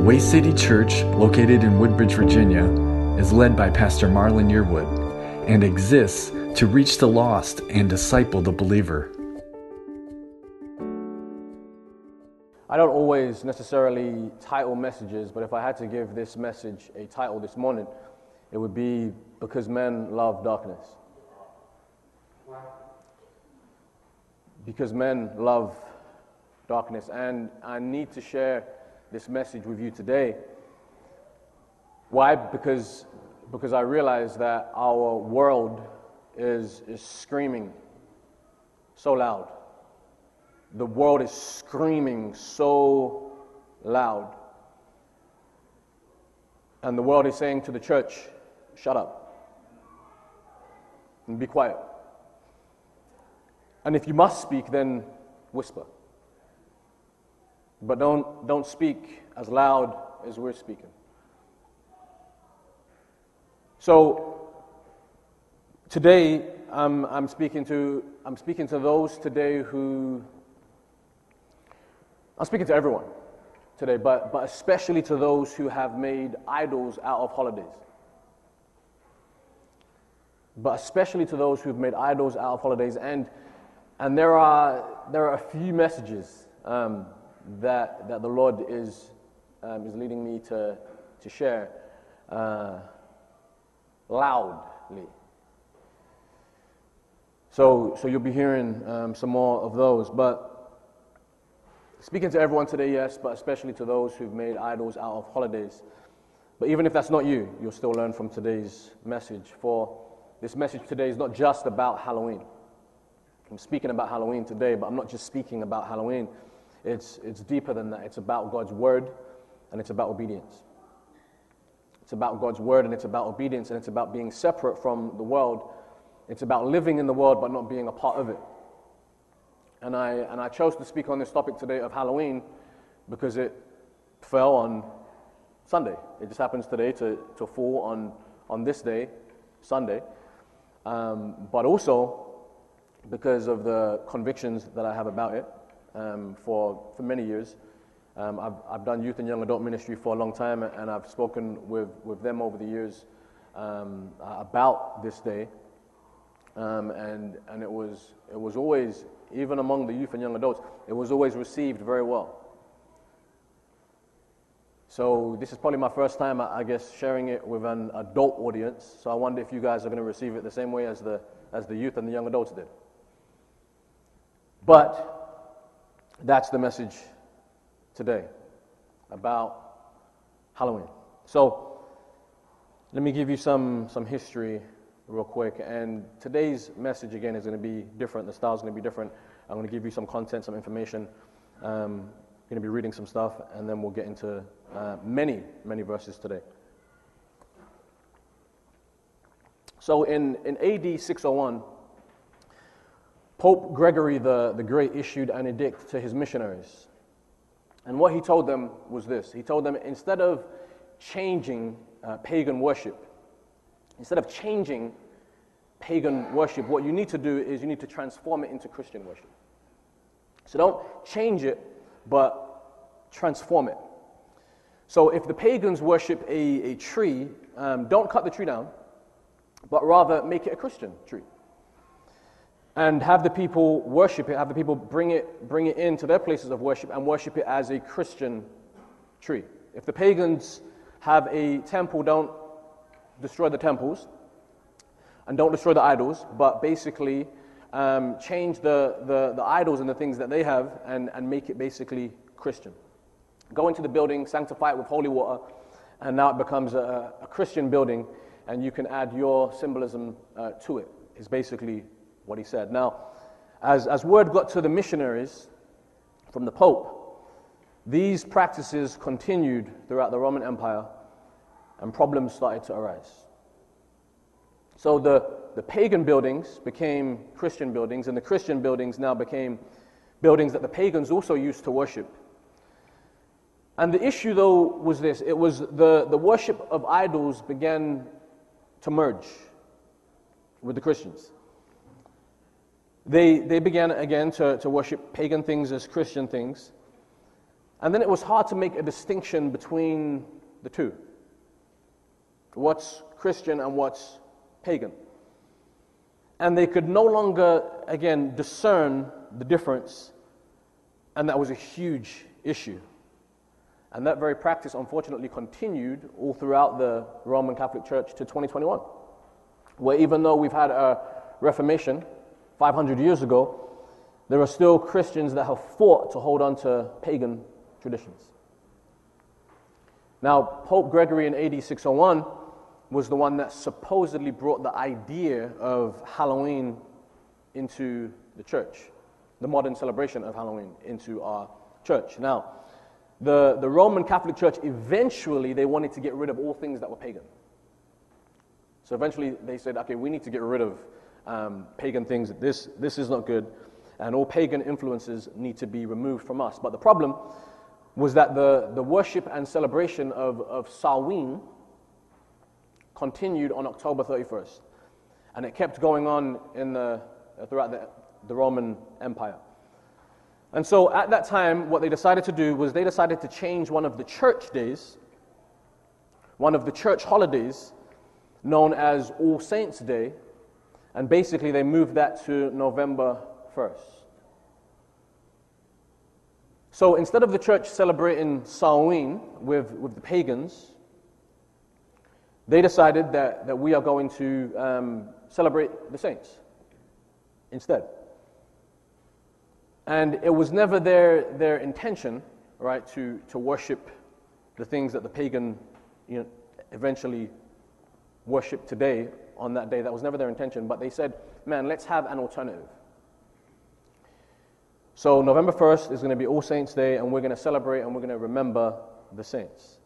Way City Church, located in Woodbridge, Virginia, is led by Pastor Marlon Yearwood and exists to reach the lost and disciple the believer. I don't always necessarily title messages, but if I had to give this message a title this morning, it would be Because Men Love Darkness. Because men love darkness. And I need to share this message with you today. Why? Because, because I realize that our world is, is screaming so loud. The world is screaming so loud. And the world is saying to the church, shut up and be quiet. And if you must speak, then whisper. But don't, don't speak as loud as we're speaking. So today, um, I'm, speaking to, I'm speaking to those today who, I'm speaking to everyone today, but, but especially to those who have made idols out of holidays. But especially to those who've made idols out of holidays. And, and there, are, there are a few messages um, that, that the Lord is, um, is leading me to, to share uh, loudly. So, so you'll be hearing um, some more of those. But speaking to everyone today, yes, but especially to those who've made idols out of holidays. But even if that's not you, you'll still learn from today's message. For this message today is not just about Halloween. I'm speaking about Halloween today, but I'm not just speaking about Halloween. It's, it's deeper than that. It's about God's word and it's about obedience. It's about God's word and it's about obedience and it's about being separate from the world. It's about living in the world but not being a part of it. And I, and I chose to speak on this topic today of Halloween because it fell on Sunday. It just happens today to, to fall on, on this day, Sunday. Um, but also because of the convictions that I have about it um, for, for many years. Um, I've, I've done youth and young adult ministry for a long time, and I've spoken with, with them over the years um, about this day. Um, and and it, was, it was always, even among the youth and young adults, it was always received very well. So this is probably my first time, I guess, sharing it with an adult audience. So I wonder if you guys are going to receive it the same way as the, as the youth and the young adults did. But that's the message today about Halloween. So, let me give you some, some history real quick. And today's message, again, is going to be different. The style is going to be different. I'm going to give you some content, some information. Um, going to be reading some stuff, and then we'll get into uh, many, many verses today. So, in, in AD 601, Pope Gregory the, the Great issued an edict to his missionaries. And what he told them was this He told them instead of changing uh, pagan worship, instead of changing pagan worship, what you need to do is you need to transform it into Christian worship. So don't change it, but transform it. So if the pagans worship a, a tree, um, don't cut the tree down, but rather make it a Christian tree and have the people worship it, have the people bring it, bring it into their places of worship and worship it as a Christian tree. If the pagans have a temple, don't destroy the temples and don't destroy the idols, but basically um, change the, the, the idols and the things that they have and, and make it basically Christian. Go into the building, sanctify it with holy water, and now it becomes a, a Christian building, and you can add your symbolism uh, to it. It's basically what he said. Now, as, as word got to the missionaries from the Pope, these practices continued throughout the Roman Empire and problems started to arise. So the, the pagan buildings became Christian buildings, and the Christian buildings now became buildings that the pagans also used to worship. And the issue, though, was this it was the, the worship of idols began to merge with the Christians. They, they began again to, to worship pagan things as Christian things. And then it was hard to make a distinction between the two what's Christian and what's pagan. And they could no longer, again, discern the difference, and that was a huge issue. And that very practice, unfortunately, continued all throughout the Roman Catholic Church to 2021, where even though we've had a Reformation 500 years ago, there are still Christians that have fought to hold on to pagan traditions. Now, Pope Gregory in AD 601 was the one that supposedly brought the idea of Halloween into the church, the modern celebration of Halloween into our church. Now, the, the Roman Catholic Church eventually they wanted to get rid of all things that were pagan. So eventually they said, okay, we need to get rid of um, pagan things. This, this is not good. And all pagan influences need to be removed from us. But the problem was that the, the worship and celebration of, of Samhain continued on October 31st. And it kept going on in the, throughout the, the Roman Empire. And so at that time, what they decided to do was they decided to change one of the church days, one of the church holidays, known as All Saints' Day, and basically they moved that to November 1st. So instead of the church celebrating Samhain with, with the pagans, they decided that, that we are going to um, celebrate the saints instead. And it was never their, their intention, right, to, to worship the things that the pagan you know, eventually worship today on that day. That was never their intention. But they said, man, let's have an alternative. So November 1st is going to be All Saints' Day, and we're going to celebrate and we're going to remember the saints.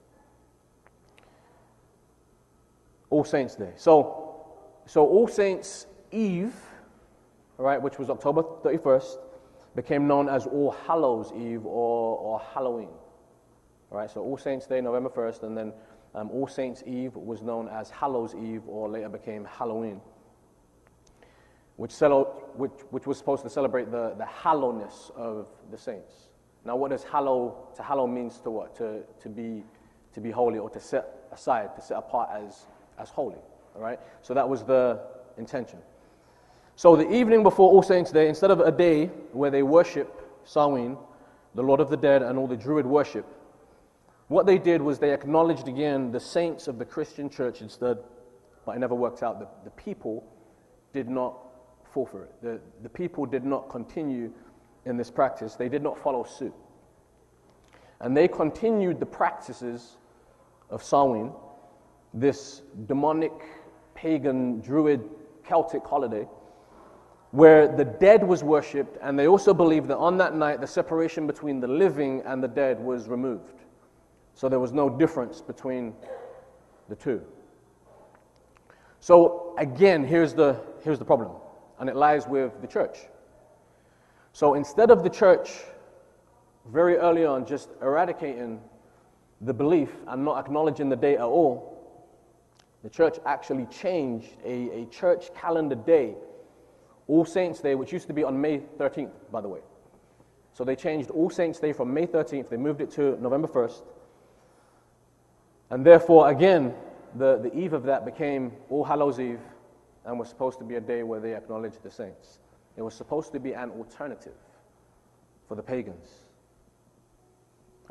All Saints' Day. So, so All Saints' Eve, right, which was October 31st, became known as All Hallows' Eve or, or Halloween. All right, so All Saints' Day, November 1st, and then um, All Saints' Eve was known as Hallows' Eve or later became Halloween, which, which, which was supposed to celebrate the, the hallowness of the saints. Now, what does hallow, to hallow means to what? To, to, be, to be holy or to set aside, to set apart as as holy. All right? So that was the intention. So the evening before All Saints' Day, instead of a day where they worship Samhain, the Lord of the Dead, and all the Druid worship, what they did was they acknowledged again the saints of the Christian church instead, but it never worked out. The, the people did not fall for it. The, the people did not continue in this practice, they did not follow suit. And they continued the practices of Samhain this demonic, pagan, druid, Celtic holiday where the dead was worshipped, and they also believed that on that night the separation between the living and the dead was removed. So there was no difference between the two. So again, here's the, here's the problem, and it lies with the church. So instead of the church very early on just eradicating the belief and not acknowledging the day at all, the church actually changed a, a church calendar day, All Saints' Day, which used to be on May 13th, by the way. So they changed All Saints' Day from May 13th, they moved it to November 1st. And therefore, again, the, the eve of that became All Hallows' Eve and was supposed to be a day where they acknowledged the saints. It was supposed to be an alternative for the pagans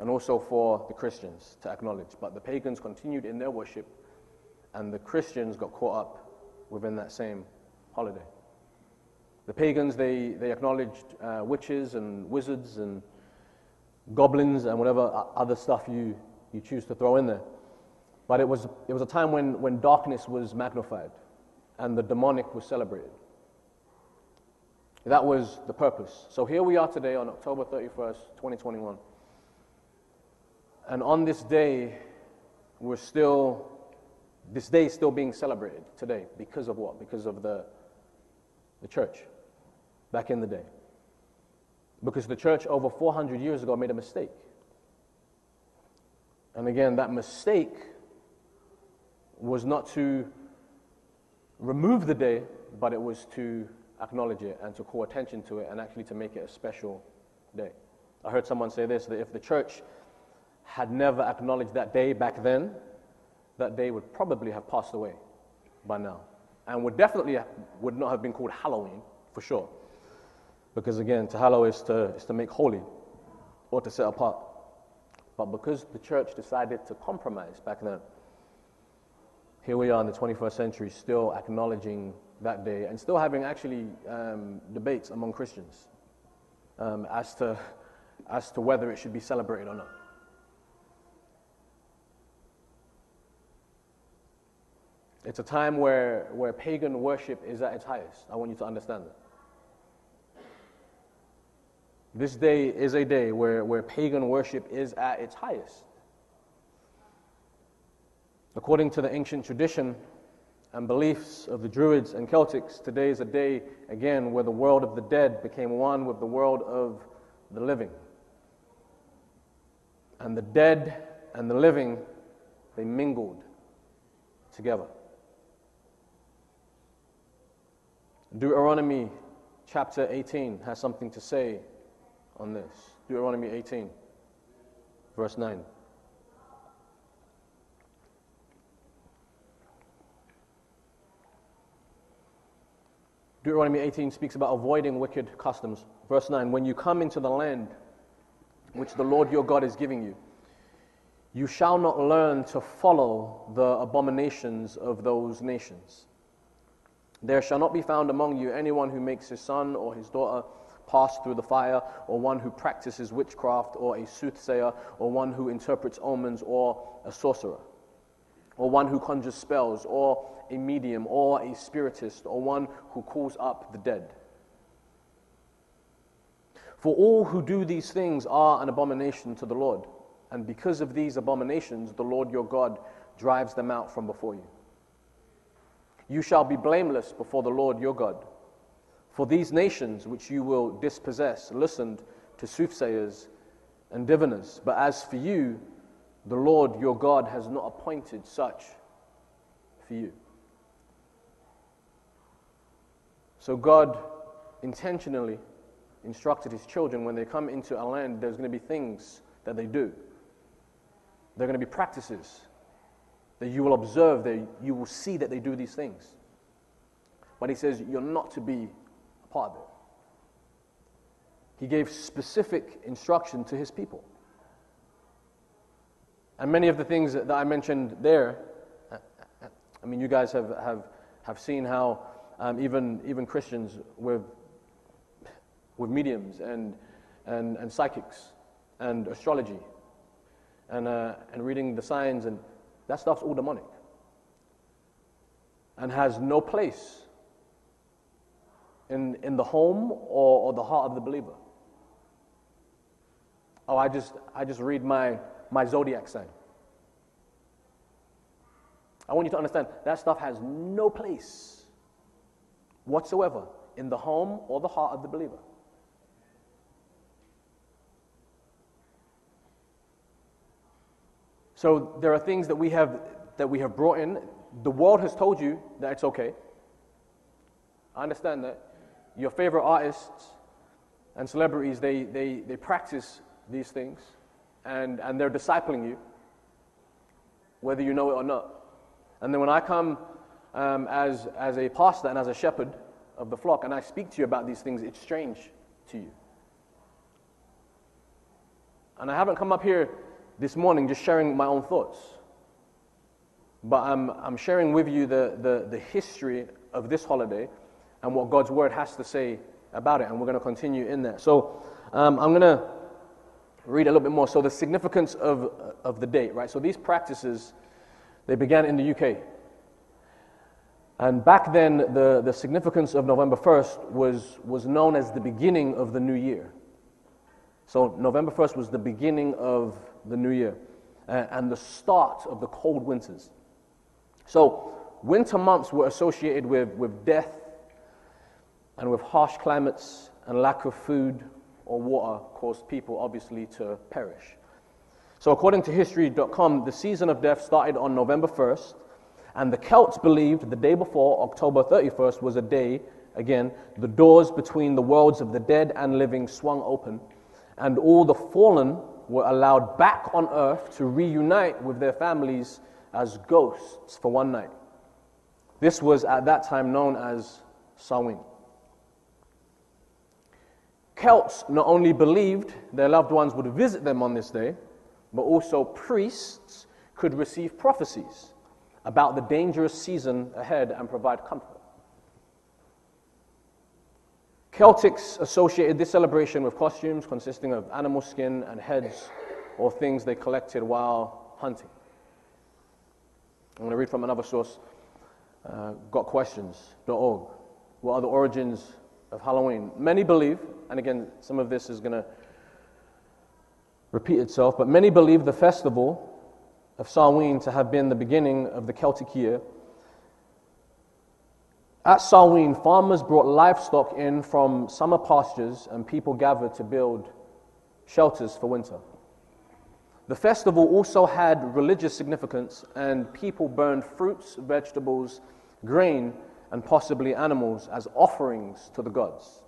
and also for the Christians to acknowledge. But the pagans continued in their worship and the Christians got caught up within that same holiday. The pagans, they, they acknowledged uh, witches and wizards and goblins and whatever other stuff you, you choose to throw in there. But it was, it was a time when, when darkness was magnified and the demonic was celebrated. That was the purpose. So here we are today on October 31st, 2021. And on this day, we're still this day is still being celebrated today because of what? Because of the, the church back in the day. Because the church over 400 years ago made a mistake. And again, that mistake was not to remove the day, but it was to acknowledge it and to call attention to it and actually to make it a special day. I heard someone say this that if the church had never acknowledged that day back then, that day would probably have passed away by now. And would definitely would not have been called Halloween, for sure. Because again, to hallow is to, is to make holy or to set apart. But because the church decided to compromise back then, here we are in the 21st century still acknowledging that day and still having actually um, debates among Christians um, as, to, as to whether it should be celebrated or not. It's a time where, where pagan worship is at its highest. I want you to understand that. This day is a day where, where pagan worship is at its highest. According to the ancient tradition and beliefs of the Druids and Celtics, today is a day, again, where the world of the dead became one with the world of the living. And the dead and the living, they mingled together. Deuteronomy chapter 18 has something to say on this. Deuteronomy 18, verse 9. Deuteronomy 18 speaks about avoiding wicked customs. Verse 9 When you come into the land which the Lord your God is giving you, you shall not learn to follow the abominations of those nations there shall not be found among you anyone who makes his son or his daughter pass through the fire, or one who practices witchcraft, or a soothsayer, or one who interprets omens, or a sorcerer, or one who conjures spells, or a medium, or a spiritist, or one who calls up the dead. For all who do these things are an abomination to the Lord, and because of these abominations, the Lord your God drives them out from before you. You shall be blameless before the Lord your God. For these nations which you will dispossess listened to soothsayers and diviners. But as for you, the Lord your God has not appointed such for you. So God intentionally instructed his children when they come into a land, there's going to be things that they do. There are going to be practices that you will observe, that you will see that they do these things. But he says you're not to be a part of it. He gave specific instruction to his people. And many of the things that I mentioned there, I mean, you guys have, have, have seen how um, even, even Christians with, with mediums and, and, and psychics and astrology and, uh, and reading the signs and that stuff's all demonic and has no place in, in the home or, or the heart of the believer. Oh, I just, I just read my, my zodiac sign. I want you to understand that stuff has no place whatsoever in the home or the heart of the believer. So there are things that we have that we have brought in. The world has told you that it's okay. I understand that. Your favorite artists and celebrities, they, they, they practice these things and, and they're discipling you, whether you know it or not. And then when I come um, as, as a pastor and as a shepherd of the flock and I speak to you about these things, it's strange to you. And I haven't come up here this morning just sharing my own thoughts. But I'm, I'm sharing with you the, the, the history of this holiday and what God's word has to say about it. And we're going to continue in that. So um, I'm going to read a little bit more. So, the significance of, of the date, right? So, these practices, they began in the UK. And back then, the, the significance of November 1st was, was known as the beginning of the new year. So, November 1st was the beginning of the new year uh, and the start of the cold winters. So, winter months were associated with, with death and with harsh climates and lack of food or water caused people obviously to perish. So, according to History.com, the season of death started on November 1st, and the Celts believed the day before, October 31st, was a day, again, the doors between the worlds of the dead and living swung open, and all the fallen were allowed back on earth to reunite with their families as ghosts for one night. This was at that time known as Samhain. Celts not only believed their loved ones would visit them on this day, but also priests could receive prophecies about the dangerous season ahead and provide comfort. Celtics associated this celebration with costumes consisting of animal skin and heads or things they collected while hunting. I'm going to read from another source, uh, gotquestions.org. What are the origins of Halloween? Many believe, and again, some of this is going to repeat itself, but many believe the festival of Samhain to have been the beginning of the Celtic year at Samhain, farmers brought livestock in from summer pastures and people gathered to build shelters for winter. The festival also had religious significance, and people burned fruits, vegetables, grain, and possibly animals as offerings to the gods.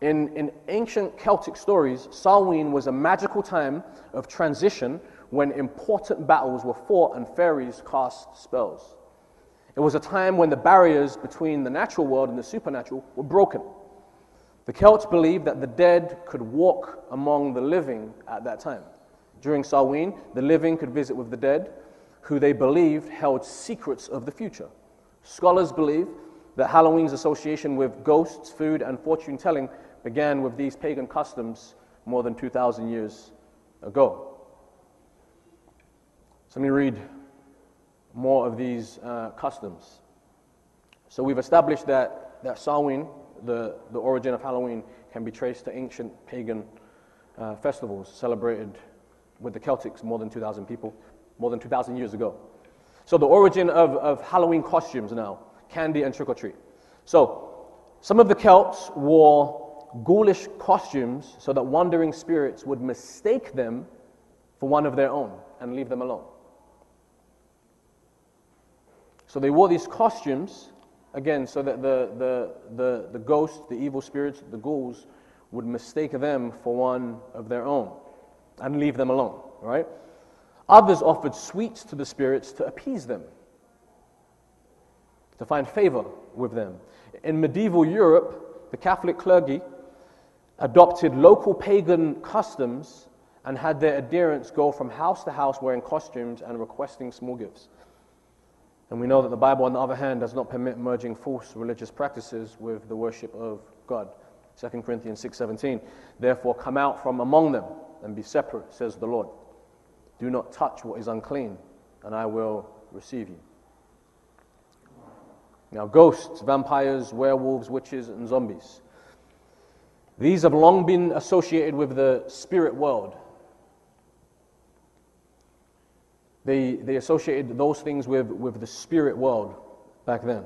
In, in ancient Celtic stories, Samhain was a magical time of transition when important battles were fought and fairies cast spells. It was a time when the barriers between the natural world and the supernatural were broken. The Celts believed that the dead could walk among the living at that time. During Samhain, the living could visit with the dead, who they believed held secrets of the future. Scholars believe that Halloween's association with ghosts, food, and fortune telling began with these pagan customs more than 2,000 years ago. So let me read more of these uh, customs. So we've established that, that Samhain, the, the origin of Halloween, can be traced to ancient pagan uh, festivals celebrated with the Celtics more than 2,000 people, more than 2,000 years ago. So the origin of, of Halloween costumes now, candy and trick or treat. So some of the Celts wore ghoulish costumes so that wandering spirits would mistake them for one of their own and leave them alone. So they wore these costumes, again, so that the, the, the, the ghosts, the evil spirits, the ghouls, would mistake them for one of their own and leave them alone, right? Others offered sweets to the spirits to appease them, to find favor with them. In medieval Europe, the Catholic clergy adopted local pagan customs and had their adherents go from house to house wearing costumes and requesting small gifts. And we know that the Bible, on the other hand, does not permit merging false religious practices with the worship of God. 2 Corinthians 6:17. Therefore, come out from among them and be separate, says the Lord. Do not touch what is unclean, and I will receive you. Now, ghosts, vampires, werewolves, witches, and zombies. These have long been associated with the spirit world they, they associated those things with, with the spirit world back then.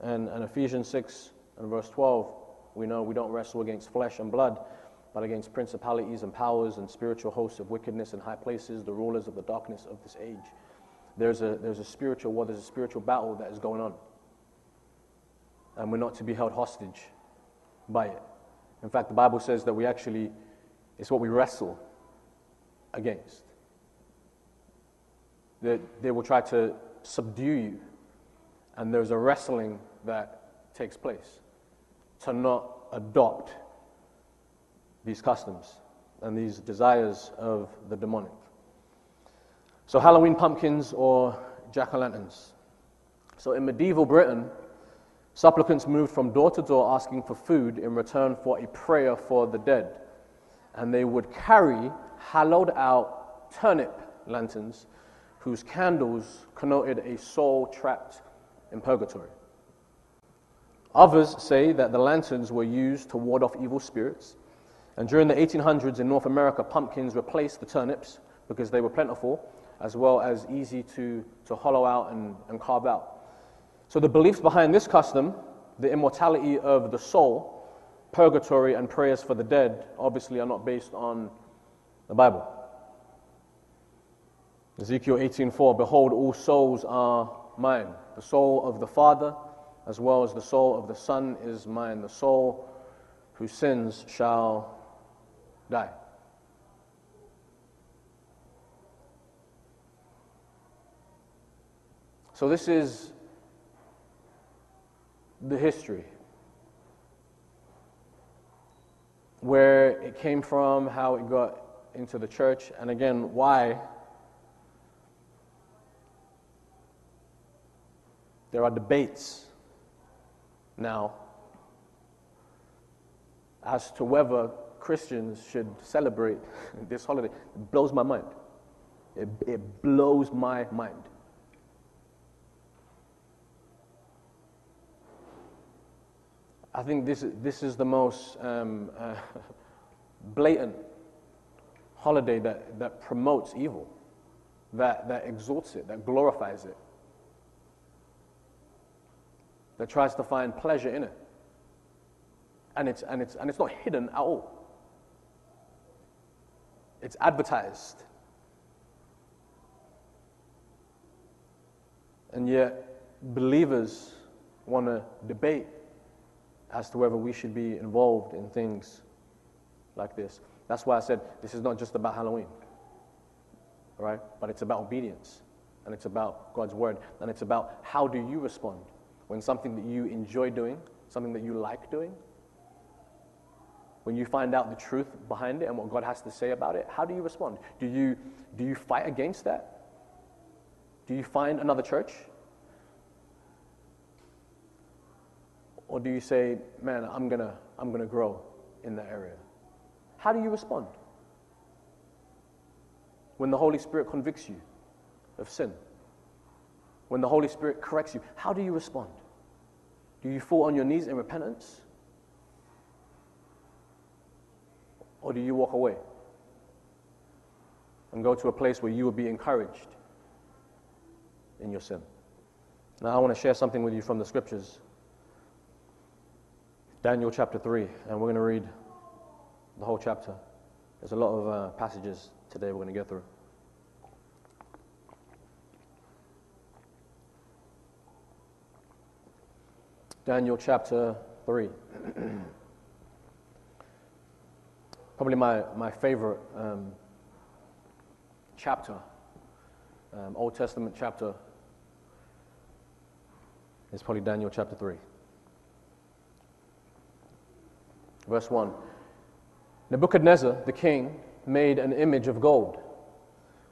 And, and Ephesians 6 and verse 12, we know we don't wrestle against flesh and blood, but against principalities and powers and spiritual hosts of wickedness in high places, the rulers of the darkness of this age. There's a, there's a spiritual war, there's a spiritual battle that is going on. And we're not to be held hostage by it. In fact, the Bible says that we actually, it's what we wrestle against that they will try to subdue you. And there's a wrestling that takes place to not adopt these customs and these desires of the demonic. So, Halloween pumpkins or jack o' lanterns. So, in medieval Britain, supplicants moved from door to door asking for food in return for a prayer for the dead. And they would carry hollowed out turnip lanterns whose candles connoted a soul trapped in purgatory. Others say that the lanterns were used to ward off evil spirits. And during the 1800s in North America, pumpkins replaced the turnips because they were plentiful as well as easy to, to hollow out and, and carve out. So the beliefs behind this custom, the immortality of the soul, purgatory, and prayers for the dead, obviously are not based on the Bible. Ezekiel 18:4 Behold all souls are mine the soul of the father as well as the soul of the son is mine the soul who sins shall die. So, this is the history where it came from, how it got into the church, and again, why there are debates now as to whether Christians should celebrate this holiday. It blows my mind. It, it blows my mind. I think this, this is the most um, uh, blatant holiday that, that promotes evil, that, that exalts it, that glorifies it, that tries to find pleasure in it. And it's, and it's, and it's not hidden at all, it's advertised. And yet, believers want to debate as to whether we should be involved in things like this. That's why I said this is not just about Halloween, right? But it's about obedience, and it's about God's word, and it's about how do you respond when something that you enjoy doing, something that you like doing, when you find out the truth behind it and what God has to say about it, how do you respond? Do you, do you fight against that? Do you find another church? Or do you say, man, I'm going to I'm going to grow in that area? How do you respond? When the Holy Spirit convicts you of sin, when the Holy Spirit corrects you, how do you respond? Do you fall on your knees in repentance? Or do you walk away and go to a place where you will be encouraged in your sin? Now, I want to share something with you from the scriptures. Daniel chapter 3, and we're going to read the whole chapter. There's a lot of uh, passages today we're going to get through. Daniel chapter 3. Probably my, my favorite um, chapter, um, Old Testament chapter, is probably Daniel chapter 3. Verse 1 Nebuchadnezzar, the king, made an image of gold,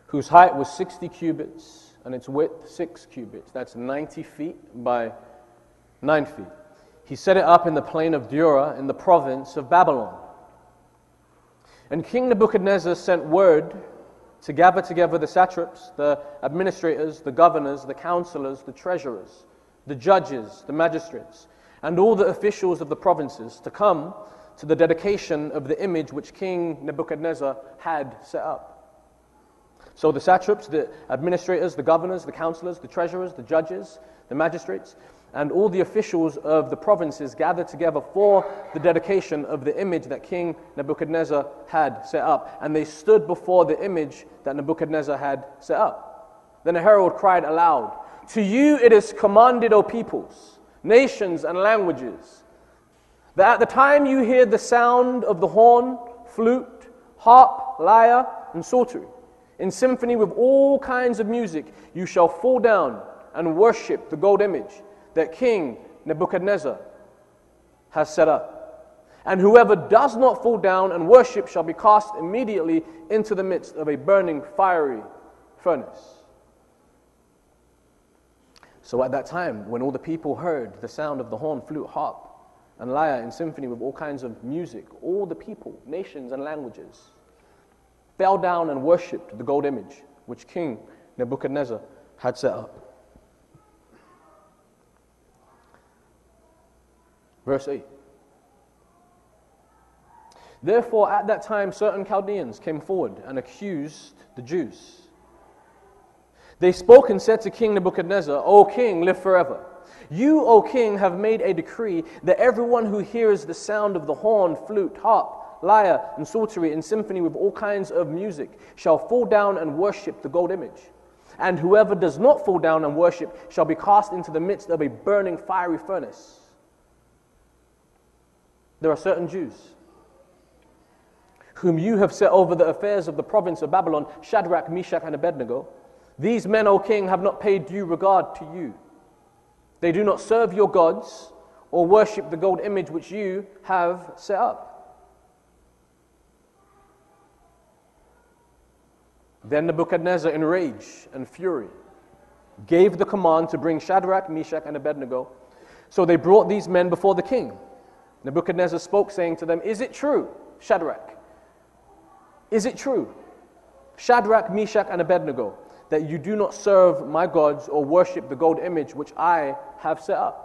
whose height was 60 cubits and its width 6 cubits. That's 90 feet by 9 feet. He set it up in the plain of Dura in the province of Babylon. And King Nebuchadnezzar sent word to gather together the satraps, the administrators, the governors, the counselors, the treasurers, the judges, the magistrates, and all the officials of the provinces to come to the dedication of the image which King Nebuchadnezzar had set up. So the satraps, the administrators, the governors, the counselors, the treasurers, the judges, the magistrates, and all the officials of the provinces gathered together for the dedication of the image that King Nebuchadnezzar had set up. And they stood before the image that Nebuchadnezzar had set up. Then a herald cried aloud, To you it is commanded, O peoples, nations, and languages that at the time you hear the sound of the horn, flute, harp, lyre, and psaltery, in symphony with all kinds of music, you shall fall down and worship the gold image that King Nebuchadnezzar has set up. And whoever does not fall down and worship shall be cast immediately into the midst of a burning fiery furnace. So at that time, when all the people heard the sound of the horn, flute, harp, and lyre in symphony with all kinds of music, all the people, nations, and languages fell down and worshipped the gold image which King Nebuchadnezzar had set up. Verse 8. Therefore, at that time, certain Chaldeans came forward and accused the Jews. They spoke and said to King Nebuchadnezzar, O king, live forever. You, O king, have made a decree that everyone who hears the sound of the horn, flute, harp, lyre, and psaltery in symphony with all kinds of music shall fall down and worship the gold image. And whoever does not fall down and worship shall be cast into the midst of a burning fiery furnace. There are certain Jews whom you have set over the affairs of the province of Babylon, Shadrach, Meshach, and Abednego, these men, O king, have not paid due regard to you. They do not serve your gods or worship the gold image which you have set up. Then Nebuchadnezzar, in rage and fury, gave the command to bring Shadrach, Meshach, and Abednego. So they brought these men before the king. Nebuchadnezzar spoke, saying to them, Is it true, Shadrach? Is it true, Shadrach, Meshach, and Abednego, that you do not serve my gods or worship the gold image which I have set up?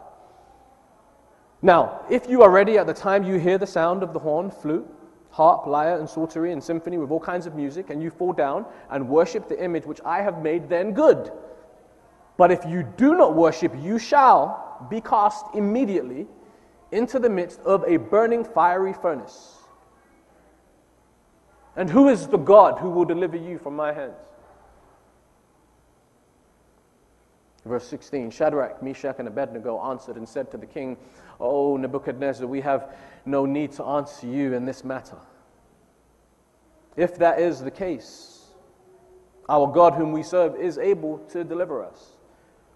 Now, if you are ready at the time you hear the sound of the horn, flute, harp, lyre, and psaltery, and symphony with all kinds of music, and you fall down and worship the image which I have made, then good. But if you do not worship, you shall be cast immediately into the midst of a burning fiery furnace. And who is the God who will deliver you from my hands? Verse 16 Shadrach, Meshach, and Abednego answered and said to the king, O Nebuchadnezzar, we have no need to answer you in this matter. If that is the case, our God, whom we serve, is able to deliver us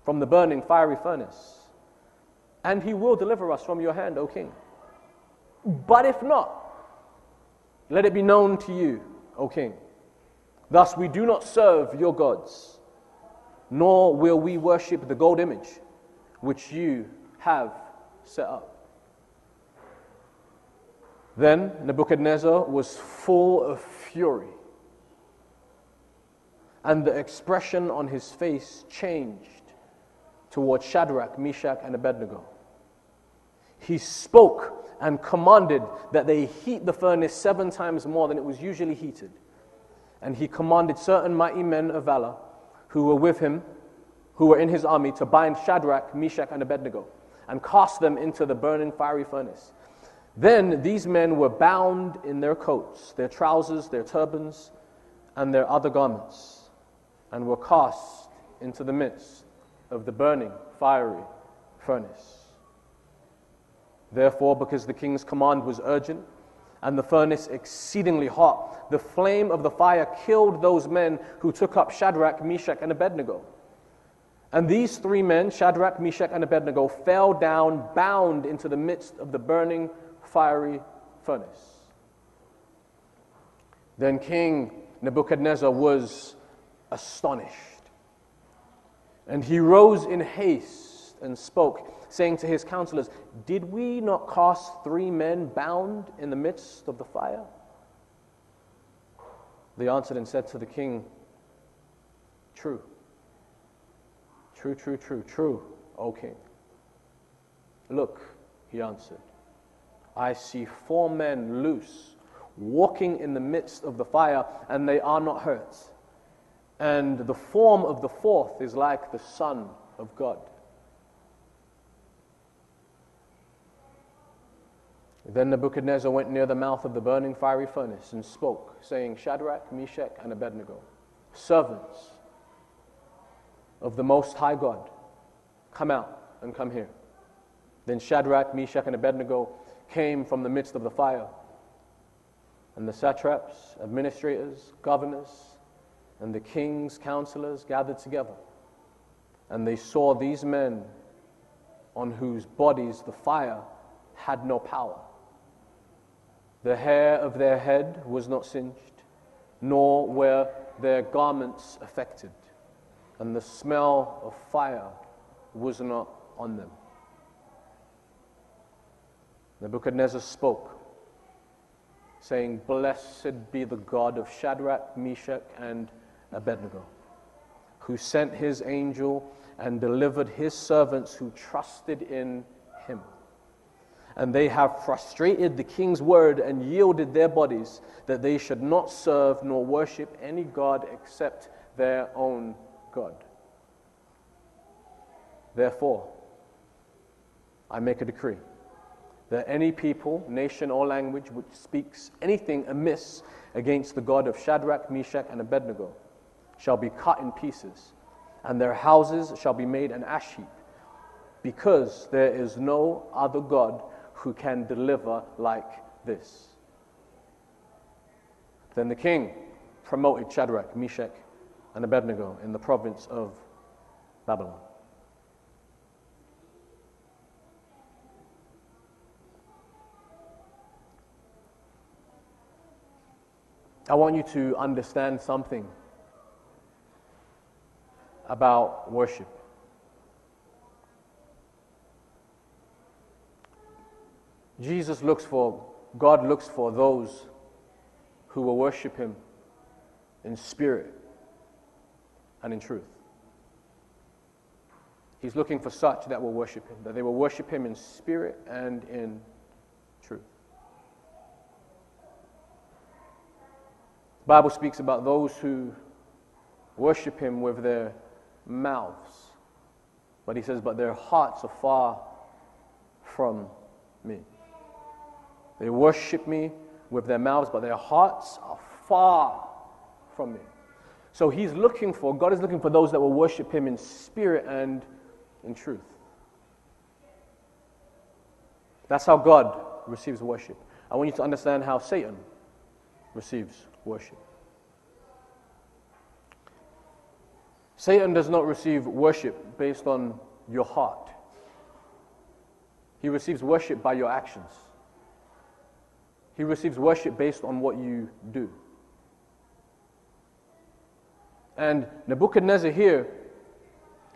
from the burning fiery furnace, and he will deliver us from your hand, O king. But if not, let it be known to you, O king. Thus we do not serve your gods, nor will we worship the gold image which you have set up. Then Nebuchadnezzar was full of fury, and the expression on his face changed towards Shadrach, Meshach, and Abednego. He spoke and commanded that they heat the furnace seven times more than it was usually heated. And he commanded certain mighty men of valor who were with him, who were in his army, to bind Shadrach, Meshach, and Abednego and cast them into the burning fiery furnace. Then these men were bound in their coats, their trousers, their turbans, and their other garments, and were cast into the midst of the burning fiery furnace. Therefore, because the king's command was urgent, and the furnace exceedingly hot, the flame of the fire killed those men who took up Shadrach, Meshach, and Abednego. And these three men, Shadrach, Meshach, and Abednego, fell down bound into the midst of the burning fiery furnace. Then King Nebuchadnezzar was astonished. And he rose in haste and spoke, saying to his counselors, Did we not cast three men bound in the midst of the fire? They answered and said to the king, True. True, true, true, true, O king. Look, he answered, I see four men loose, walking in the midst of the fire, and they are not hurt. And the form of the fourth is like the Son of God. Then Nebuchadnezzar went near the mouth of the burning fiery furnace and spoke, saying, Shadrach, Meshach, and Abednego, servants of the Most High God, come out and come here. Then Shadrach, Meshach, and Abednego came from the midst of the fire. And the satraps, administrators, governors, and the king's counselors gathered together. And they saw these men on whose bodies the fire had no power. The hair of their head was not singed, nor were their garments affected and the smell of fire was not on them. Nebuchadnezzar spoke, saying, Blessed be the God of Shadrach, Meshach, and Abednego, who sent his angel and delivered his servants who trusted in him. And they have frustrated the king's word and yielded their bodies that they should not serve nor worship any God except their own God. Therefore, I make a decree that any people, nation, or language which speaks anything amiss against the God of Shadrach, Meshach, and Abednego shall be cut in pieces, and their houses shall be made an ash heap, because there is no other God who can deliver like this. Then the king promoted Shadrach, Meshach, and Abednego in the province of Babylon. I want you to understand something about worship. Jesus looks for, God looks for those who will worship Him in spirit and in truth. He's looking for such that will worship Him, that they will worship Him in spirit and in truth. The Bible speaks about those who worship Him with their mouths. But He says, but their hearts are far from me. They worship me with their mouths, but their hearts are far from me. So he's looking for, God is looking for those that will worship him in spirit and in truth. That's how God receives worship. I want you to understand how Satan receives worship. Satan does not receive worship based on your heart, he receives worship by your actions. He receives worship based on what you do. And Nebuchadnezzar here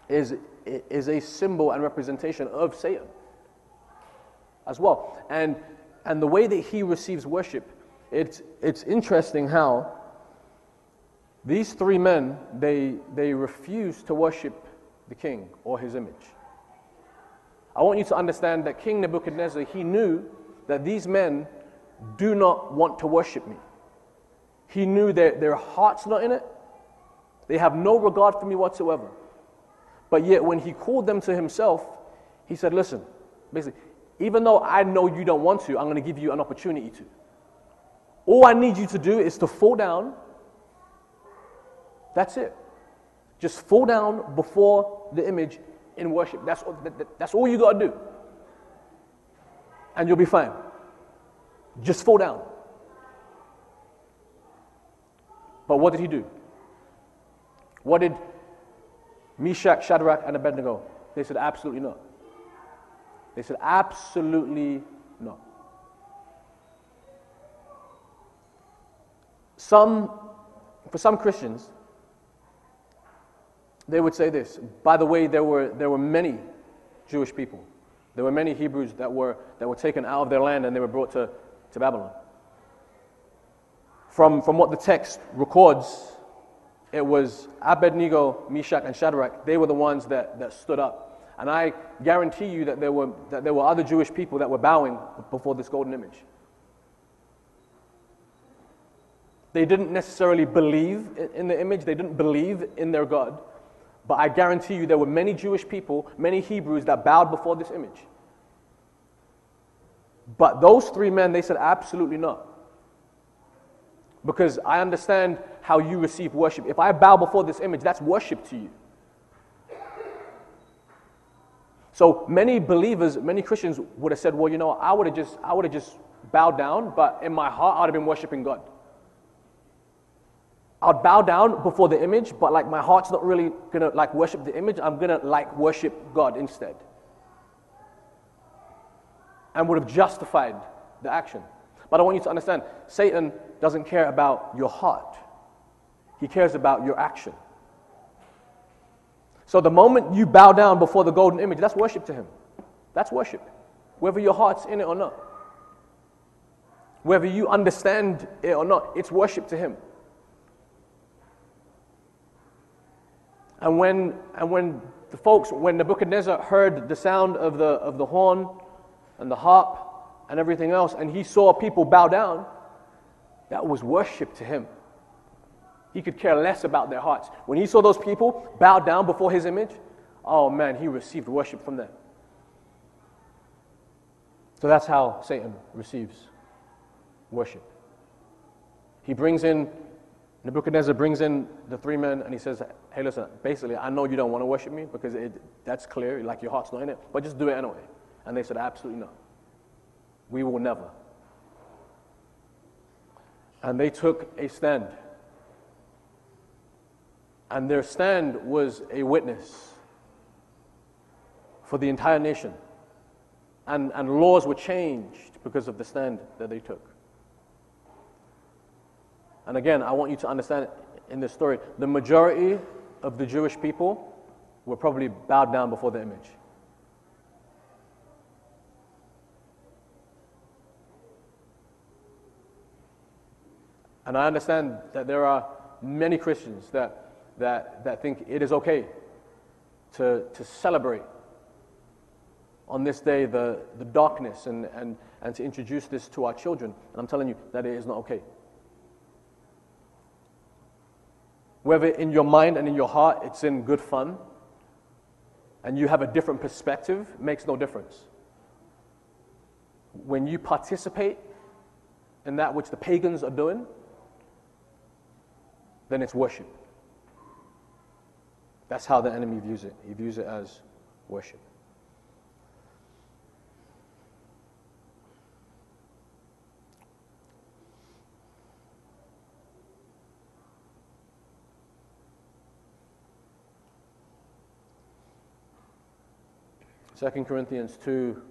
is, is a symbol and representation of Satan as well. And, and the way that he receives worship, it's, it's interesting how these three men, they, they refuse to worship the king or his image. I want you to understand that King Nebuchadnezzar, he knew that these men do not want to worship me. He knew that their heart's not in it. They have no regard for me whatsoever. But yet, when he called them to himself, he said, Listen, basically, even though I know you don't want to, I'm going to give you an opportunity to. All I need you to do is to fall down. That's it. Just fall down before the image in worship. That's, all. that's all you got to do. And you'll be fine. Just fall down. But what did he do? What did Meshach, Shadrach, and Abednego? They said, absolutely not. They said, absolutely not. Some, for some Christians, they would say this. By the way, there were, there were many Jewish people. There were many Hebrews that were, that were taken out of their land and they were brought to, to Babylon. From, from what the text records, it was Abednego, Meshach, and Shadrach. They were the ones that, that stood up. And I guarantee you that there, were, that there were other Jewish people that were bowing before this golden image. They didn't necessarily believe in the image, they didn't believe in their God. But I guarantee you there were many Jewish people, many Hebrews that bowed before this image. But those three men, they said, absolutely not. Because I understand how you receive worship. If I bow before this image, that's worship to you. So many believers, many Christians would have said, well, you know, I would have just, I would have just bowed down, but in my heart, I would have been worshiping God. I'd bow down before the image, but like my heart's not really gonna like worship the image. I'm gonna like worship God instead and would have justified the action. But I want you to understand Satan doesn't care about your heart, he cares about your action. So the moment you bow down before the golden image, that's worship to him. That's worship, whether your heart's in it or not. Whether you understand it or not, it's worship to him. And when, and when the folks, when Nebuchadnezzar heard the sound of the, of the horn, and the harp and everything else, and he saw people bow down, that was worship to him. He could care less about their hearts. When he saw those people bow down before his image, oh man, he received worship from them. So that's how Satan receives worship. He brings in, Nebuchadnezzar brings in the three men and he says, Hey, listen, basically, I know you don't want to worship me because it, that's clear, like your heart's not in it, but just do it anyway. And they said, Absolutely not. We will never. And they took a stand. And their stand was a witness for the entire nation. And, and laws were changed because of the stand that they took. And again, I want you to understand in this story the majority of the Jewish people were probably bowed down before the image. And I understand that there are many Christians that, that, that think it is okay to, to celebrate on this day the, the darkness and, and, and to introduce this to our children. And I'm telling you that it is not okay. Whether in your mind and in your heart it's in good fun and you have a different perspective, makes no difference. When you participate in that which the pagans are doing, then it's worship. That's how the enemy views it. He views it as worship. Second Corinthians 2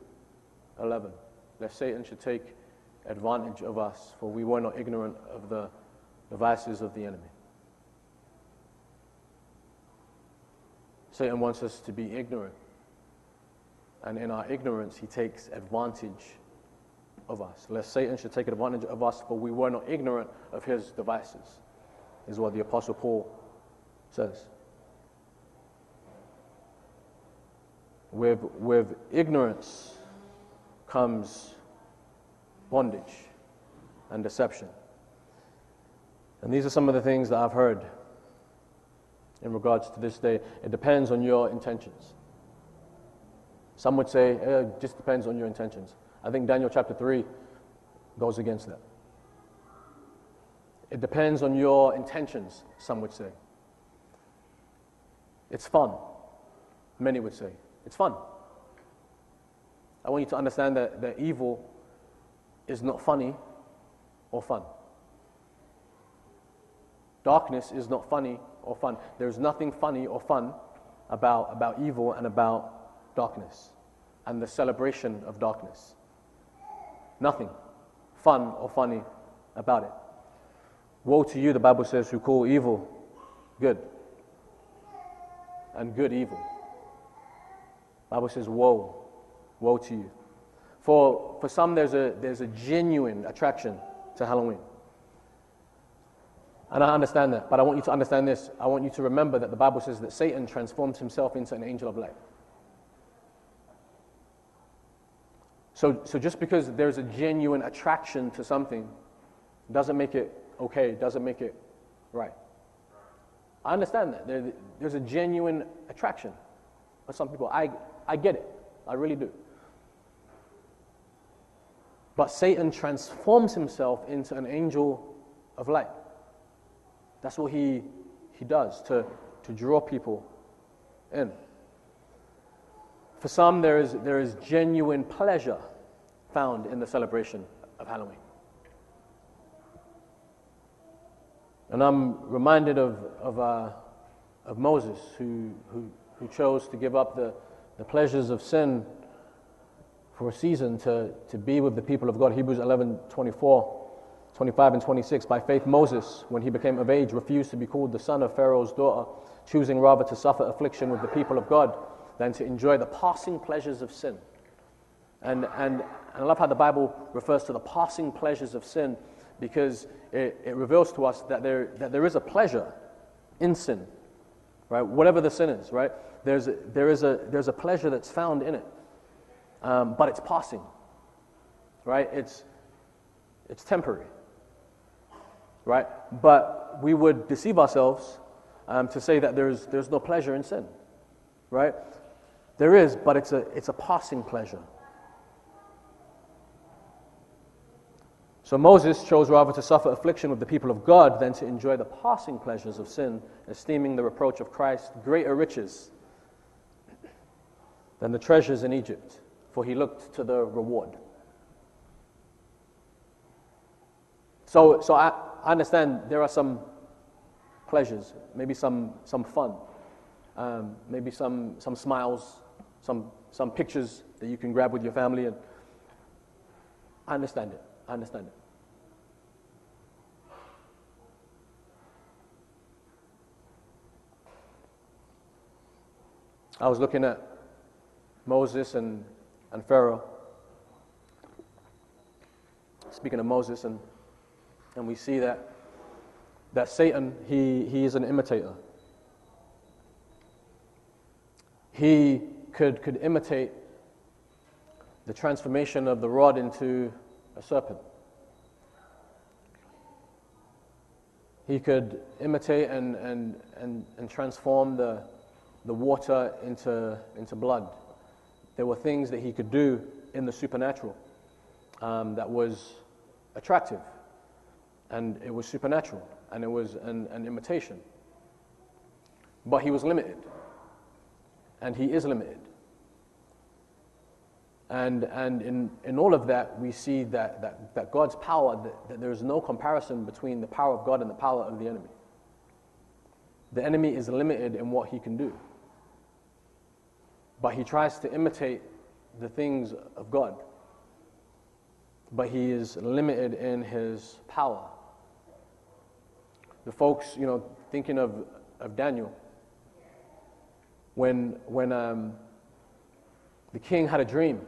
11. Lest Satan should take advantage of us, for we were not ignorant of the devices of the enemy. Satan wants us to be ignorant. And in our ignorance, he takes advantage of us. Lest Satan should take advantage of us, for we were not ignorant of his devices, is what the Apostle Paul says. With, with ignorance comes bondage and deception. And these are some of the things that I've heard in regards to this day. It depends on your intentions. Some would say eh, it just depends on your intentions. I think Daniel chapter 3 goes against that. It depends on your intentions, some would say. It's fun, many would say. It's fun. I want you to understand that, that evil is not funny or fun. Darkness is not funny or fun. There's nothing funny or fun about, about evil and about darkness and the celebration of darkness. Nothing fun or funny about it. Woe to you, the Bible says, who call evil good and good evil. Bible says, Woe, woe to you. For, for some, there's a, there's a genuine attraction to Halloween. And I understand that, but I want you to understand this. I want you to remember that the Bible says that Satan transforms himself into an angel of light. So, so just because there's a genuine attraction to something doesn't make it okay, doesn't make it right. I understand that. There, there's a genuine attraction. But some people, I, I get it. I really do. But Satan transforms himself into an angel of light. That's what he, he does to, to draw people in. For some, there is, there is genuine pleasure found in the celebration of Halloween. And I'm reminded of, of, uh, of Moses, who, who, who chose to give up the, the pleasures of sin for a season to, to be with the people of God. Hebrews 11 24. 25 and 26. By faith, Moses, when he became of age, refused to be called the son of Pharaoh's daughter, choosing rather to suffer affliction with the people of God than to enjoy the passing pleasures of sin. And, and, and I love how the Bible refers to the passing pleasures of sin because it, it reveals to us that there, that there is a pleasure in sin, right? Whatever the sin is, right? There's a, there is a, there's a pleasure that's found in it, um, but it's passing, right? It's, it's temporary right? But we would deceive ourselves um, to say that there's, there's no pleasure in sin, right? There is, but it's a, it's a passing pleasure. So Moses chose rather to suffer affliction with the people of God than to enjoy the passing pleasures of sin, esteeming the reproach of Christ greater riches than the treasures in Egypt, for he looked to the reward. So, so I, I understand there are some pleasures, maybe some, some fun, um, maybe some, some smiles, some, some pictures that you can grab with your family. And I understand it. I understand it. I was looking at Moses and, and Pharaoh. Speaking of Moses, and, and we see that, that Satan, he, he is an imitator. He could, could imitate the transformation of the rod into a serpent. He could imitate and, and, and, and transform the, the water into, into blood. There were things that he could do in the supernatural um, that was attractive, and it was supernatural, and it was an, an imitation. But he was limited, and he is limited. And, and in, in all of that, we see that, that, that God's power, that, that there is no comparison between the power of God and the power of the enemy. The enemy is limited in what he can do. But he tries to imitate the things of God. But he is limited in his power. The folks, you know, thinking of, of Daniel, when, when um, the king had a dream,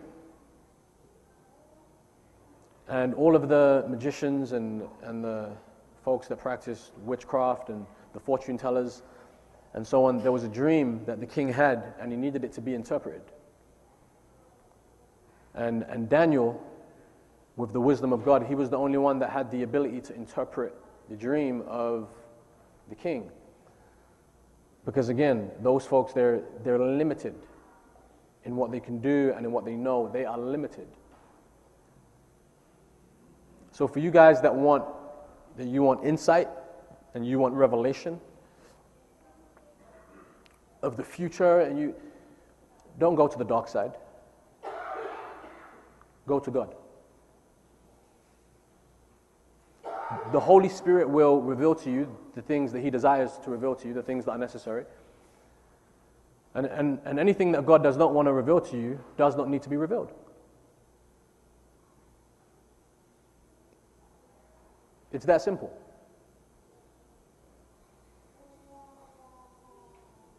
and all of the magicians and, and the folks that practiced witchcraft and the fortune tellers, and so on, there was a dream that the king had, and he needed it to be interpreted. And, and Daniel, with the wisdom of God, he was the only one that had the ability to interpret the dream of the king. Because again, those folks, they're, they're limited in what they can do and in what they know. They are limited. So for you guys that want, that you want insight and you want revelation, of the future and you don't go to the dark side. Go to God. The Holy Spirit will reveal to you the things that He desires to reveal to you, the things that are necessary. And, and, and anything that God does not want to reveal to you does not need to be revealed. It's that simple.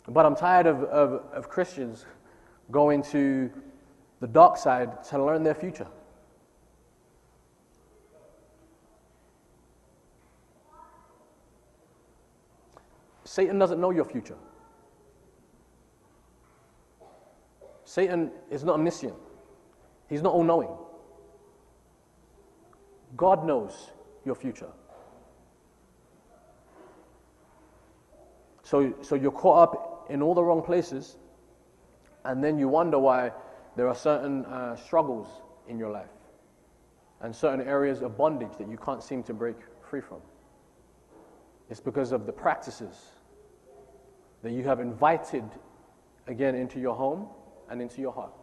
But I'm tired of, of, of Christians going to the dark side to learn their future. Satan doesn't know your future. Satan is not omniscient. He's not all knowing. God knows your future. So, so you're caught up in all the wrong places, and then you wonder why there are certain uh, struggles in your life and certain areas of bondage that you can't seem to break free from. It's because of the practices that you have invited again into your home and into your heart.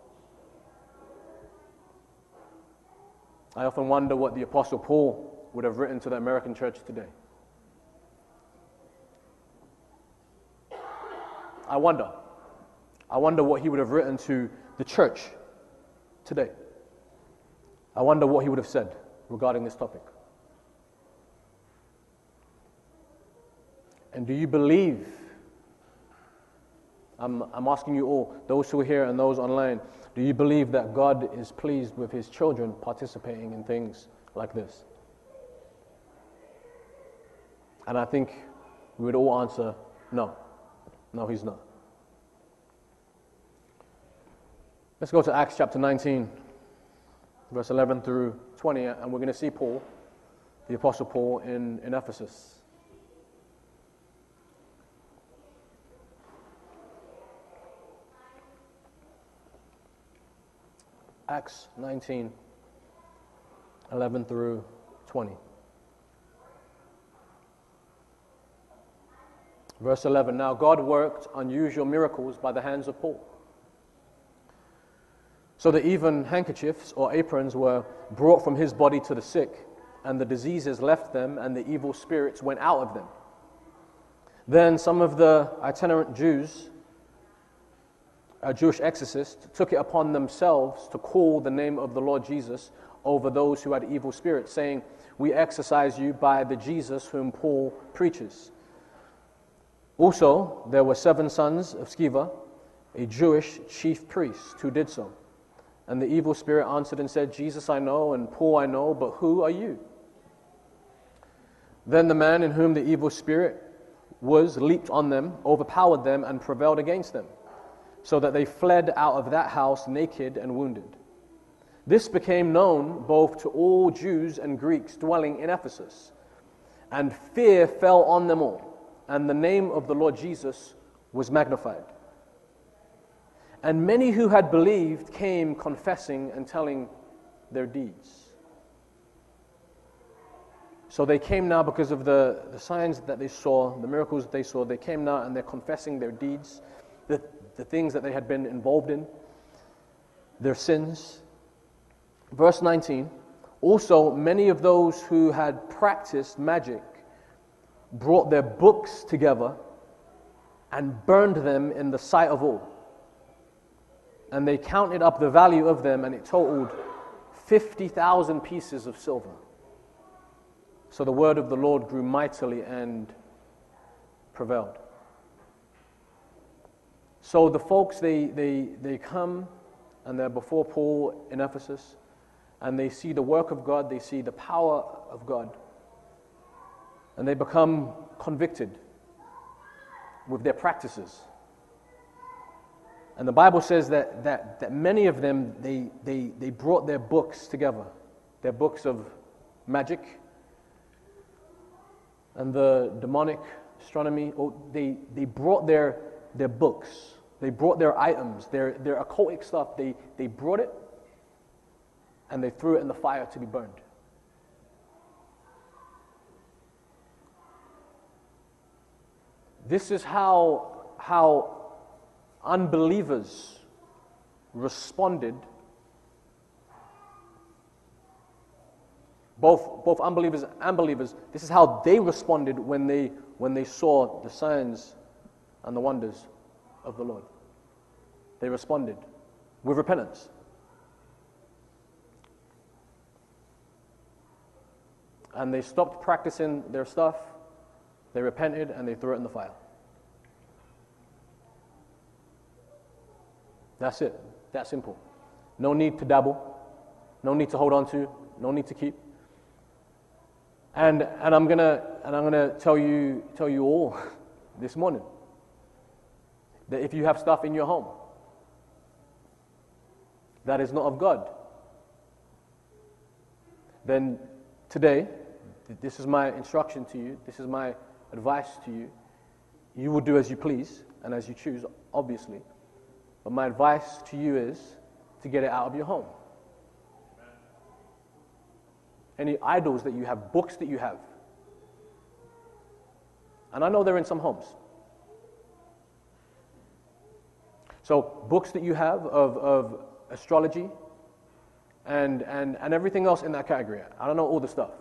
I often wonder what the Apostle Paul would have written to the American church today. I wonder. I wonder what he would have written to the church today. I wonder what he would have said regarding this topic. And do you believe? I'm, I'm asking you all, those who are here and those online, do you believe that God is pleased with his children participating in things like this? And I think we would all answer no. No, he's not. Let's go to Acts chapter 19, verse 11 through 20, and we're going to see Paul, the Apostle Paul, in, in Ephesus. Acts 19, 11 through 20. Verse 11 Now God worked unusual miracles by the hands of Paul. So that even handkerchiefs or aprons were brought from his body to the sick, and the diseases left them, and the evil spirits went out of them. Then some of the itinerant Jews, a Jewish exorcist, took it upon themselves to call the name of the Lord Jesus over those who had evil spirits, saying, We exorcise you by the Jesus whom Paul preaches. Also, there were seven sons of Sceva, a Jewish chief priest, who did so. And the evil spirit answered and said, Jesus I know, and Paul I know, but who are you? Then the man in whom the evil spirit was leaped on them, overpowered them, and prevailed against them, so that they fled out of that house naked and wounded. This became known both to all Jews and Greeks dwelling in Ephesus, and fear fell on them all, and the name of the Lord Jesus was magnified. And many who had believed came confessing and telling their deeds. So they came now because of the, the signs that they saw, the miracles that they saw. They came now and they're confessing their deeds, the, the things that they had been involved in, their sins. Verse 19 Also, many of those who had practiced magic brought their books together and burned them in the sight of all. And they counted up the value of them, and it totaled 50,000 pieces of silver. So the word of the Lord grew mightily and prevailed. So the folks, they, they, they come and they're before Paul in Ephesus and they see the work of God, they see the power of God, and they become convicted with their practices. And the Bible says that, that, that many of them, they, they, they brought their books together, their books of magic, and the demonic astronomy, oh, they, they brought their, their books, they brought their items, their, their occultic stuff, they, they brought it and they threw it in the fire to be burned. This is how, how unbelievers responded. Both, both unbelievers and believers, this is how they responded when they, when they saw the signs and the wonders of the Lord. They responded with repentance. And they stopped practicing their stuff, they repented, and they threw it in the fire. That's it. That simple. No need to dabble, no need to hold on to, no need to keep. And, and I'm to and I'm gonna tell, you, tell you all this morning that if you have stuff in your home that is not of God, then today, this is my instruction to you, this is my advice to you. You will do as you please and as you choose, obviously. But my advice to you is to get it out of your home any idols that you have, books that you have. And I know they're in some homes. So, books that you have of, of astrology and, and, and everything else in that category. I don't know all the stuff.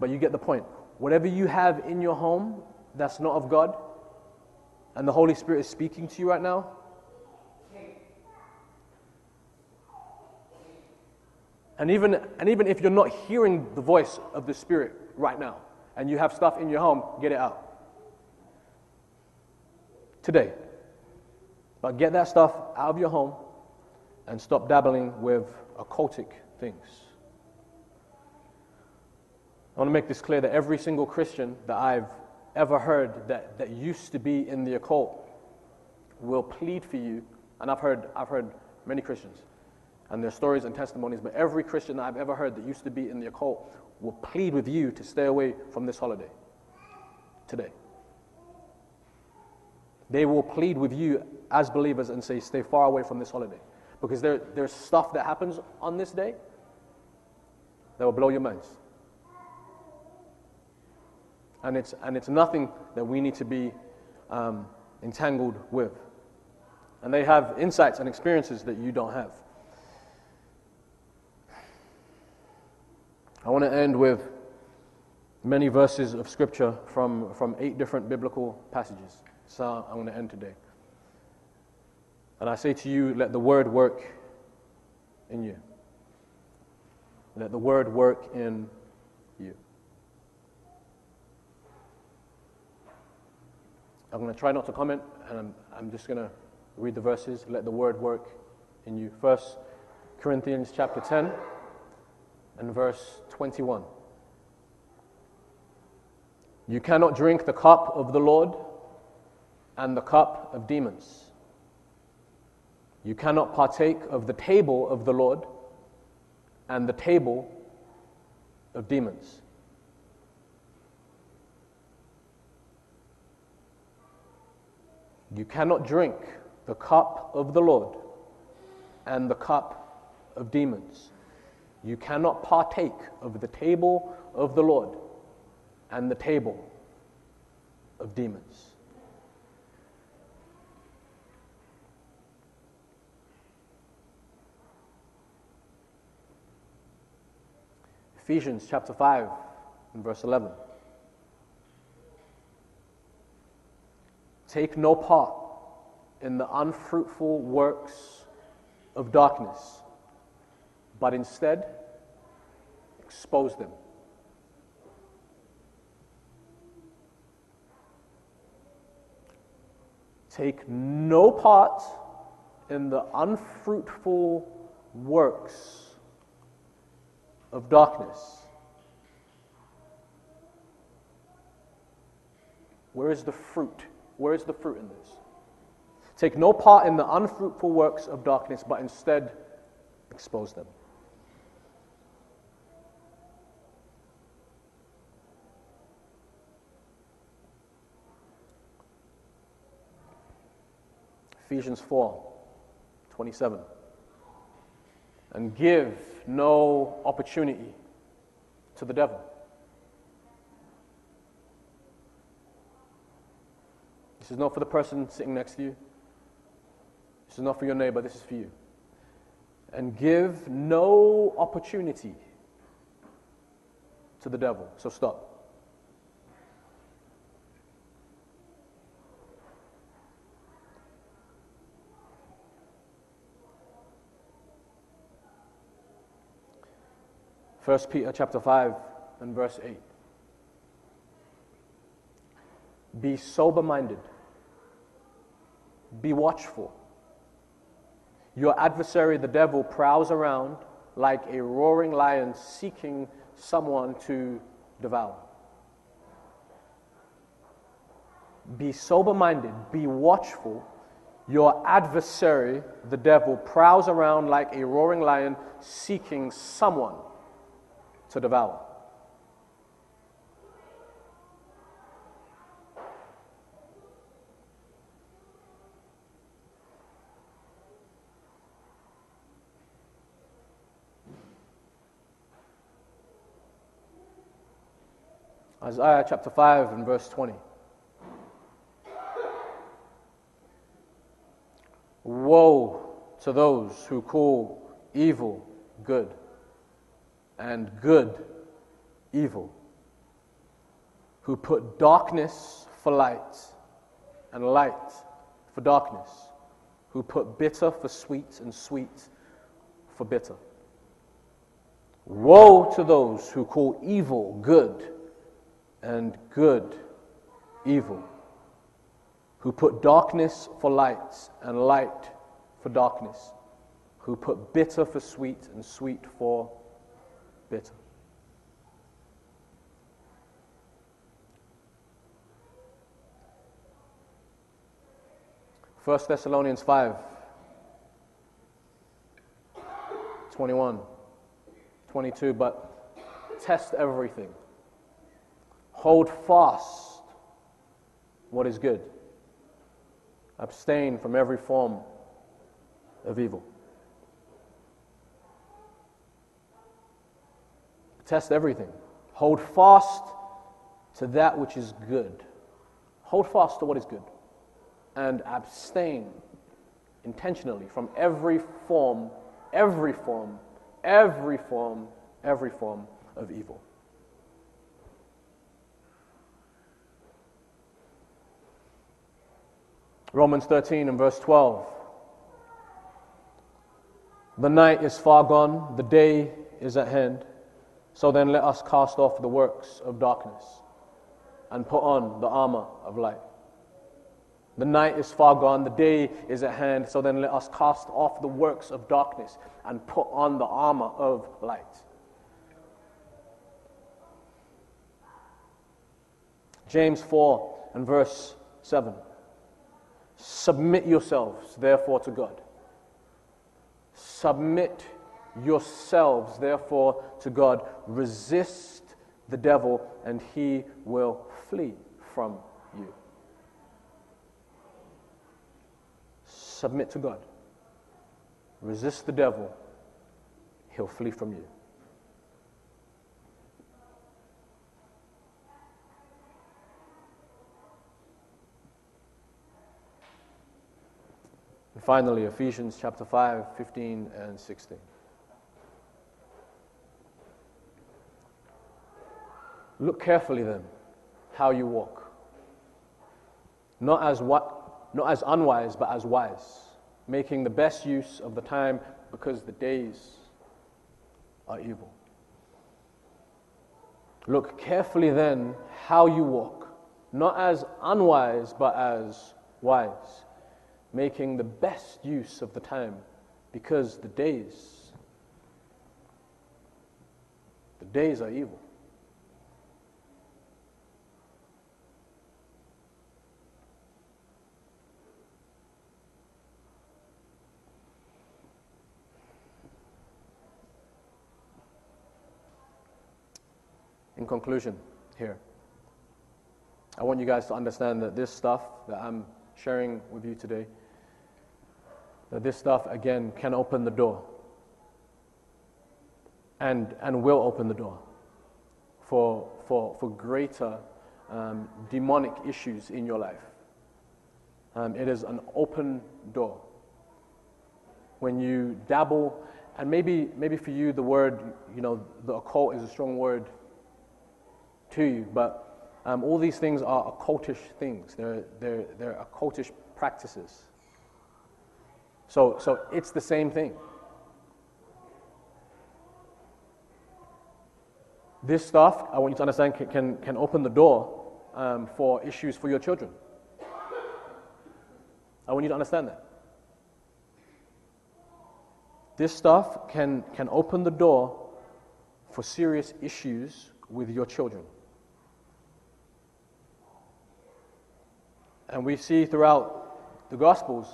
But you get the point. Whatever you have in your home that's not of God, and the Holy Spirit is speaking to you right now, And even, and even if you're not hearing the voice of the Spirit right now, and you have stuff in your home, get it out. Today. But get that stuff out of your home and stop dabbling with occultic things. I want to make this clear that every single Christian that I've ever heard that, that used to be in the occult will plead for you, and I've heard, I've heard many Christians and their stories and testimonies, but every Christian I've ever heard that used to be in the occult will plead with you to stay away from this holiday today. They will plead with you as believers and say, stay far away from this holiday. Because there, there's stuff that happens on this day that will blow your minds. And it's, and it's nothing that we need to be um, entangled with. And they have insights and experiences that you don't have. I want to end with many verses of scripture from, from eight different biblical passages. So I'm going to end today. And I say to you, let the word work in you. Let the word work in you. I'm going to try not to comment, and I'm, I'm just going to read the verses. Let the word work in you. First Corinthians chapter 10 and verse 21. You cannot drink the cup of the Lord and the cup of demons. You cannot partake of the table of the Lord and the table of demons. You cannot drink the cup of the Lord and the cup of demons. You cannot partake of the table of the Lord and the table of demons. Ephesians chapter 5 and verse 11. Take no part in the unfruitful works of darkness, but instead expose them. Take no part in the unfruitful works of darkness. Where is the fruit? Where is the fruit in this? Take no part in the unfruitful works of darkness, but instead expose them. Ephesians 4 27. And give no opportunity to the devil. This is not for the person sitting next to you. This is not for your neighbor, this is for you. And give no opportunity to the devil. So stop. First Peter chapter 5 and verse 8. Be sober minded. Be watchful. Your adversary, the devil, prowls around like a roaring lion seeking someone to devour. Be sober minded, be watchful. Your adversary, the devil, prowls around like a roaring lion seeking someone to devour. Isaiah chapter 5 and verse 20. Woe to those who call evil good and good evil, who put darkness for light and light for darkness, who put bitter for sweet and sweet for bitter. Woe to those who call evil good and good evil, who put darkness for light and light for darkness, who put bitter for sweet and sweet for bitter. First Thessalonians 5 21 22 but test everything. Hold fast what is good. Abstain from every form of evil Test everything. Hold fast to that which is good. Hold fast to what is good. And abstain intentionally from every form, every form, every form, every form of evil. Romans 13 and verse 12. The night is far gone, the day is at hand. So then let us cast off the works of darkness and put on the armor of light. The night is far gone, the day is at hand. So then let us cast off the works of darkness and put on the armor of light. James 4 and verse 7. Submit yourselves, therefore, to God. Submit yourselves, therefore, to God. Resist the devil, and he will flee from you. Submit to God. Resist the devil, he'll flee from you. And finally, Ephesians chapter 5, 15 and 16. Look carefully then how you walk. Not as what not as unwise, but as wise, making the best use of the time because the days are evil. Look carefully then how you walk, not as unwise, but as wise making the best use of the time because the days the days are evil in conclusion here i want you guys to understand that this stuff that i'm sharing with you today that this stuff, again, can open the door and, and will open the door for, for, for greater um, demonic issues in your life. Um, it is an open door. When you dabble, and maybe, maybe for you the word, you know, the occult is a strong word to you, but um, all these things are occultish things. They're, they're, they're occultish practices. So, so it's the same thing. This stuff, I want you to understand, can, can, can open the door um, for issues for your children. I want you to understand that. This stuff can, can open the door for serious issues with your children. And we see throughout the Gospels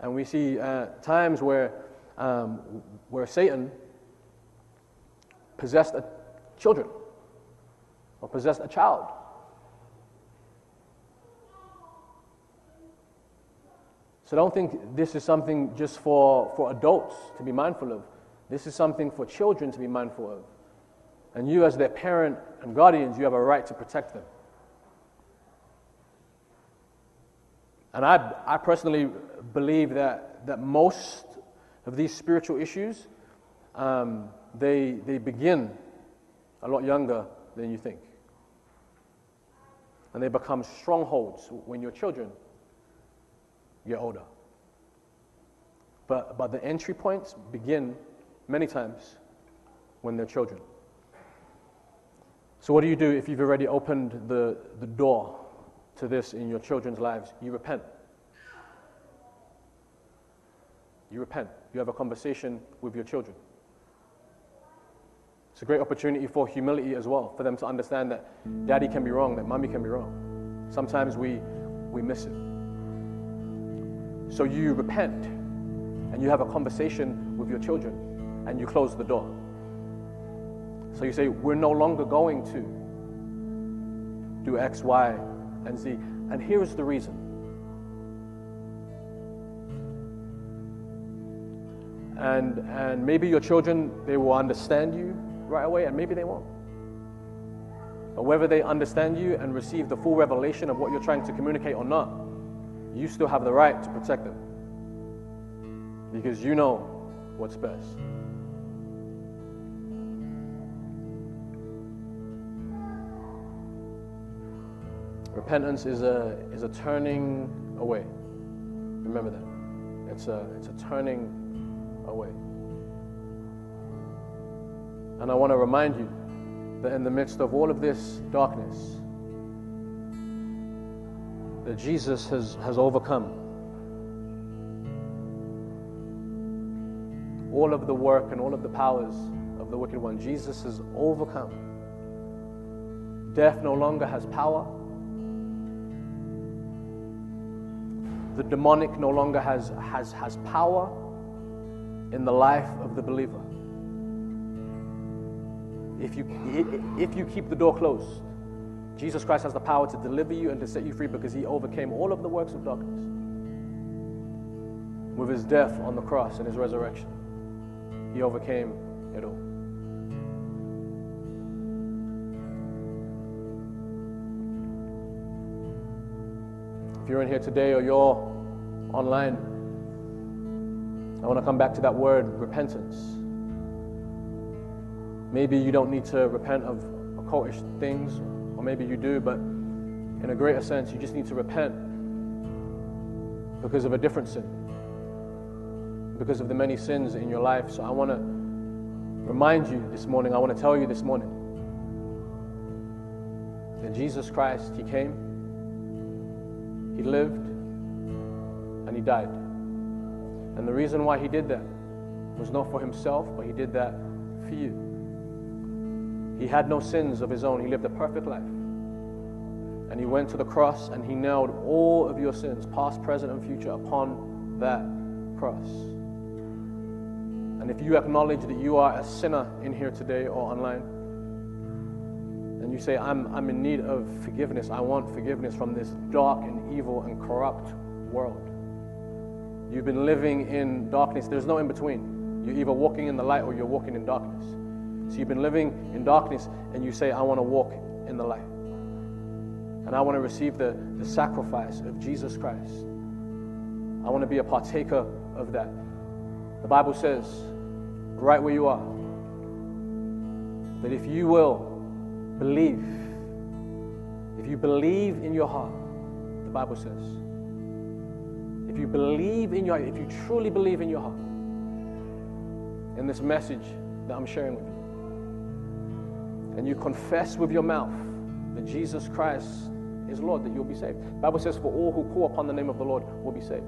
and we see uh, times where, um, where Satan possessed a children or possessed a child. So don't think this is something just for, for adults to be mindful of. This is something for children to be mindful of. And you, as their parent and guardians, you have a right to protect them. And I, I personally believe that, that most of these spiritual issues, um, they, they begin a lot younger than you think. And they become strongholds when your children get older. But, but the entry points begin many times when they're children. So, what do you do if you've already opened the, the door to this in your children's lives? You repent. You repent. You have a conversation with your children. It's a great opportunity for humility as well, for them to understand that daddy can be wrong, that mommy can be wrong. Sometimes we, we miss it. So you repent and you have a conversation with your children and you close the door. So you say, We're no longer going to do X, Y, and Z. And here is the reason and, and maybe your children, they will understand you right away, and maybe they won't. But whether they understand you and receive the full revelation of what you're trying to communicate or not, you still have the right to protect them. Because you know what's best. Repentance is a, is a turning away. Remember that. It's a, it's a turning away. And I want to remind you that in the midst of all of this darkness, that Jesus has, has overcome all of the work and all of the powers of the wicked one. Jesus has overcome. Death no longer has power. The demonic no longer has, has, has power in the life of the believer. If you, if you keep the door closed, Jesus Christ has the power to deliver you and to set you free because he overcame all of the works of darkness with his death on the cross and his resurrection. He overcame it all. If you're in here today or you're online, I want to come back to that word repentance. Maybe you don't need to repent of occultish things, or maybe you do, but in a greater sense, you just need to repent because of a different sin, because of the many sins in your life. So I want to remind you this morning, I want to tell you this morning that Jesus Christ, He came, He lived, and He died. And the reason why He did that was not for Himself, but He did that for you. He had no sins of his own. He lived a perfect life. And he went to the cross and he nailed all of your sins, past, present, and future, upon that cross. And if you acknowledge that you are a sinner in here today or online, and you say, I'm, I'm in need of forgiveness, I want forgiveness from this dark and evil and corrupt world. You've been living in darkness, there's no in between. You're either walking in the light or you're walking in darkness. So you've been living in darkness and you say, I want to walk in the light. And I want to receive the, the sacrifice of Jesus Christ. I want to be a partaker of that. The Bible says, right where you are, that if you will believe, if you believe in your heart, the Bible says, if you believe in your if you truly believe in your heart, in this message that I'm sharing with you, and you confess with your mouth that Jesus Christ is Lord, that you'll be saved. The Bible says, For all who call upon the name of the Lord will be saved.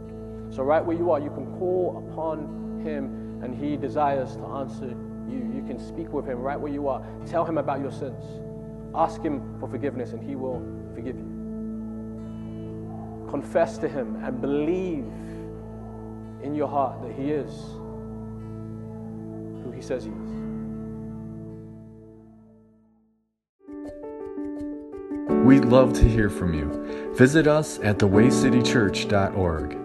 So, right where you are, you can call upon Him, and He desires to answer you. You can speak with Him right where you are. Tell Him about your sins. Ask Him for forgiveness, and He will forgive you. Confess to Him and believe in your heart that He is who He says He is. We'd love to hear from you. Visit us at thewaycitychurch.org.